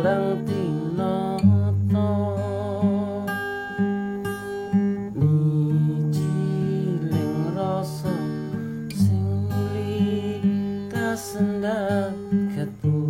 kurang tinoto Nijiling rosa sing li tasenda ketua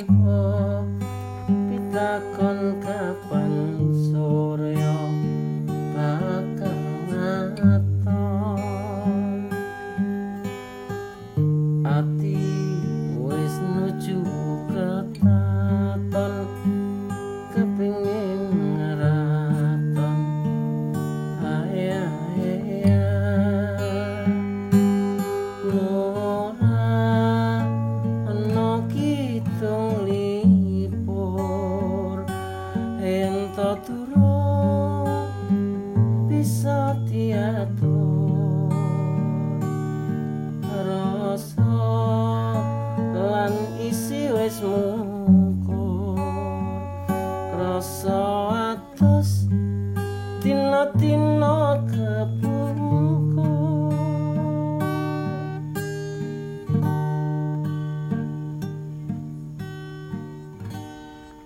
nuju kataton kepingin ngeraton. Ayah ayah nora no kita lipor ento turun bisa tiatur Tino, tino, know.